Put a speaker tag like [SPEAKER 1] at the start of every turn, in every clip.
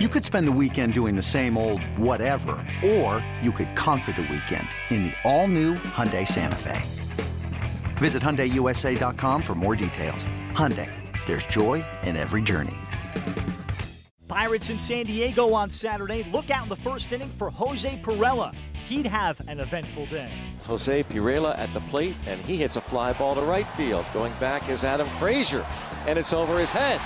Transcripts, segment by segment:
[SPEAKER 1] You could spend the weekend doing the same old whatever, or you could conquer the weekend in the all-new Hyundai Santa Fe. Visit HyundaiUSA.com for more details. Hyundai, there's joy in every journey.
[SPEAKER 2] Pirates in San Diego on Saturday. Look out in the first inning for Jose Pirela. He'd have an eventful day.
[SPEAKER 3] Jose Pirela at the plate, and he hits a fly ball to right field. Going back is Adam Frazier, and it's over his head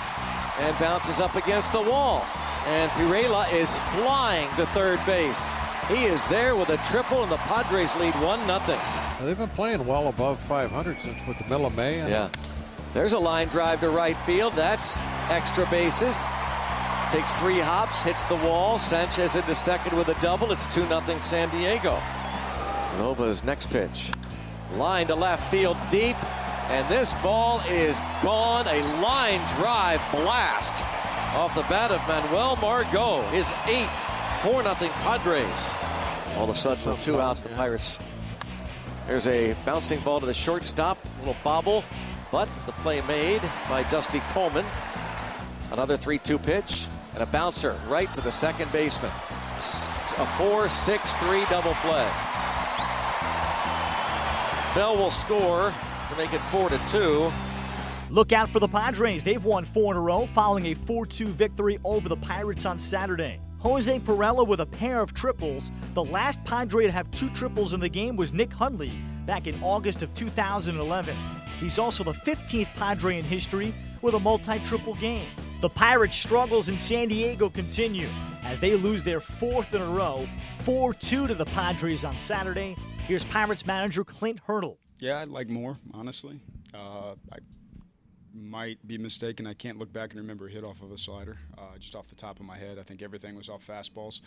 [SPEAKER 3] and bounces up against the wall and Pirela is flying to third base. He is there with a triple, and the Padres lead 1 0.
[SPEAKER 4] They've been playing well above 500 since with the middle of May.
[SPEAKER 3] yeah. There's a line drive to right field. That's extra bases. Takes three hops, hits the wall. Sanchez into second with a double. It's 2 0 San Diego. Nova's next pitch. Line to left field deep. And this ball is gone. A line drive blast off the bat of Manuel Margot. His eighth, 4 0 Padres. All of a sudden, with two outs, the Pirates. There's a bouncing ball to the shortstop, a little bobble, but the play made by Dusty Coleman. Another 3 2 pitch, and a bouncer right to the second baseman. A 4 6 3 double play. Bell will score to make it 4 to 2.
[SPEAKER 2] Look out for the Padres. They've won four in a row following a 4 2 victory over the Pirates on Saturday. Jose Pirela with a pair of triples. The last Padre to have two triples in the game was Nick Hundley back in August of 2011. He's also the 15th Padre in history with a multi triple game. The Pirates' struggles in San Diego continue as they lose their fourth in a row, 4 2 to the Padres on Saturday. Here's Pirates manager Clint Hurdle.
[SPEAKER 5] Yeah, I'd like more, honestly. Uh, I might be mistaken. I can't look back and remember a hit off of a slider, uh, just off the top of my head. I think everything was off fastballs.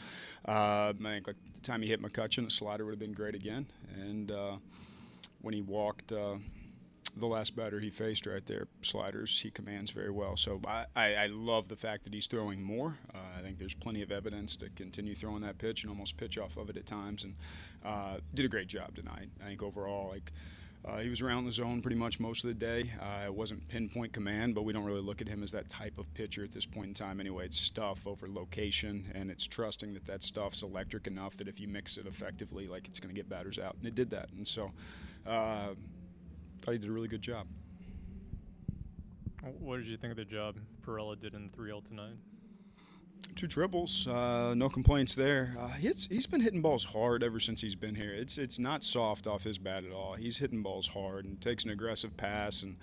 [SPEAKER 5] Uh, I think like the time he hit McCutchen, the slider would have been great again. And uh, when he walked uh, the last batter he faced right there, sliders, he commands very well. So I, I, I love the fact that he's throwing more. Uh, I think there's plenty of evidence to continue throwing that pitch and almost pitch off of it at times. And uh, did a great job tonight. I think overall, like – uh, he was around the zone pretty much most of the day. Uh, it wasn't pinpoint command, but we don't really look at him as that type of pitcher at this point in time anyway. It's stuff over location, and it's trusting that that stuff's electric enough that if you mix it effectively, like it's going to get batters out. And it did that. And so uh, thought he did a really good job.
[SPEAKER 6] What did you think of the job Pirela did in 3 0 tonight?
[SPEAKER 5] Two triples, uh, no complaints there. Uh, he's, he's been hitting balls hard ever since he's been here. It's it's not soft off his bat at all. He's hitting balls hard and takes an aggressive pass and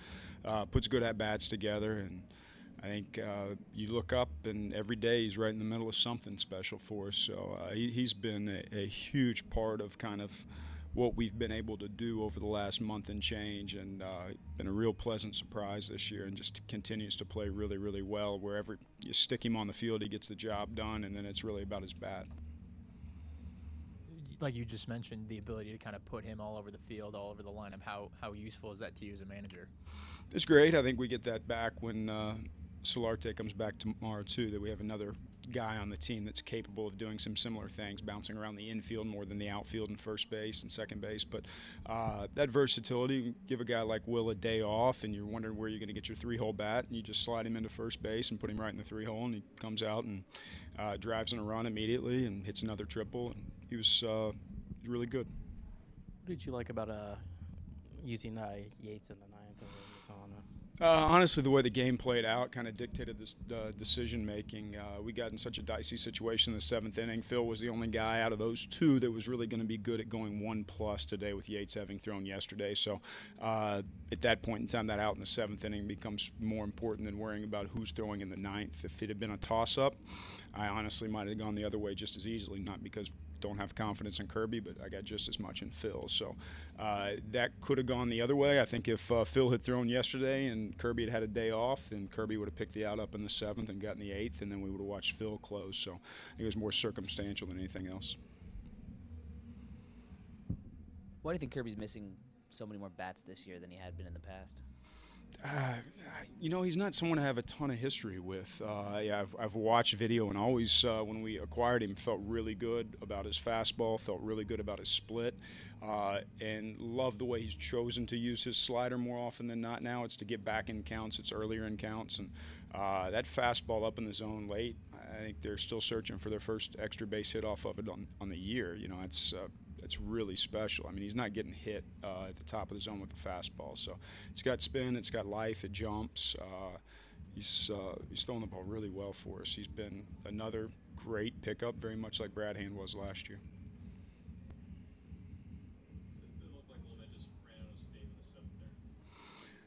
[SPEAKER 5] uh, puts good at bats together. And I think uh, you look up and every day he's right in the middle of something special for us. So uh, he, has been a, a huge part of kind of what we've been able to do over the last month and change, and uh, been a real pleasant surprise this year, and just continues to play really, really well. Wherever you stick him on the field, he gets the job done, and then it's really about his bat.
[SPEAKER 7] Like you just mentioned, the ability to kind of put him all over the field, all over the lineup. How how useful is that to you as a manager?
[SPEAKER 5] It's great. I think we get that back when uh, Solarte comes back tomorrow too. That we have another guy on the team that's capable of doing some similar things, bouncing around the infield more than the outfield and first base and second base. But uh, that versatility, give a guy like Wil a day off, and you're wondering where you're going to get your three-hole bat, and you just slide him into first base and put him right in the three-hole, and he comes out and uh, drives in a run immediately and hits another triple. And he was uh, really good.
[SPEAKER 8] What did you like about using uh, Yates in the ninth?
[SPEAKER 5] Uh, honestly, the way the game played out kind of dictated this uh, decision making. Uh, we got in such a dicey situation in the seventh inning. Phil was the only guy out of those two that was really going to be good at going one plus today, with Yates having thrown yesterday. So, uh, at that point in time, that out in the seventh inning becomes more important than worrying about who's throwing in the ninth. If it had been a toss up, I honestly might have gone the other way just as easily, not because don't have confidence in Kirby, but I got just as much in Phil. So uh, that could have gone the other way. I think if uh, Phil had thrown yesterday and Kirby had had a day off, then Kirby would have picked the out up in the seventh and gotten the eighth, and then we would have watched Phil close. So it was more circumstantial than anything else.
[SPEAKER 8] Why do you think Kirby's missing so many more bats this year than he had been in the past?
[SPEAKER 5] Uh, you know, he's not someone I have a ton of history with. Uh, yeah, I've, I've, watched video and always, uh, when we acquired him, felt really good about his fastball, felt really good about his split, uh, and love the way he's chosen to use his slider more often than not now. It's to get back in counts, it's earlier in counts, and uh, that fastball up in the zone late, I think they're still searching for their first extra base hit off of it on, on the year. You know, it's uh, it's really special. I mean, he's not getting hit uh, at the top of the zone with the fastball, so it's got spin, it's got life, it jumps. Uh, he's uh, he's throwing the ball really well for us. He's been another great pickup, very much like Brad Hand was last year.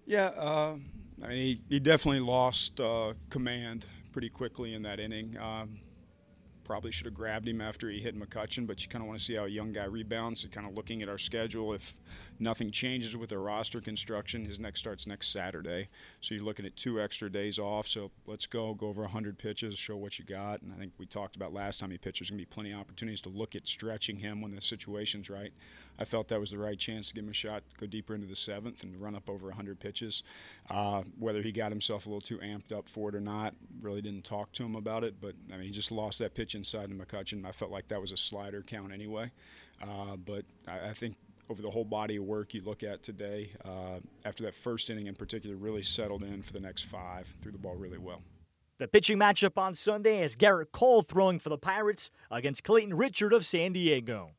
[SPEAKER 5] Yeah, uh, I mean, he, he definitely lost uh, command pretty quickly in that inning. Um, probably should have grabbed him after he hit McCutchen, but you kind of want to see how a young guy rebounds. And kind of looking at our schedule, if nothing changes with our roster construction, his next starts next Saturday. So you're looking at two extra days off. So let's go, go over 100 pitches, show what you got. And I think we talked about last time he pitched, there's going to be plenty of opportunities to look at stretching him when the situation's right. I felt that was the right chance to give him a shot, go deeper into the seventh, and run up over 100 pitches. Uh, whether he got himself a little too amped up for it or not, really didn't talk to him about it. But I mean, he just lost that pitch inside to McCutchen. I felt like that was a slider count anyway. Uh, but I, I, think over the whole body of work you look at today, uh, after that first inning in particular, really settled in for the next five, threw the ball really well.
[SPEAKER 2] The pitching matchup on Sunday is Gerrit Cole throwing for the Pirates against Clayton Richard of San Diego.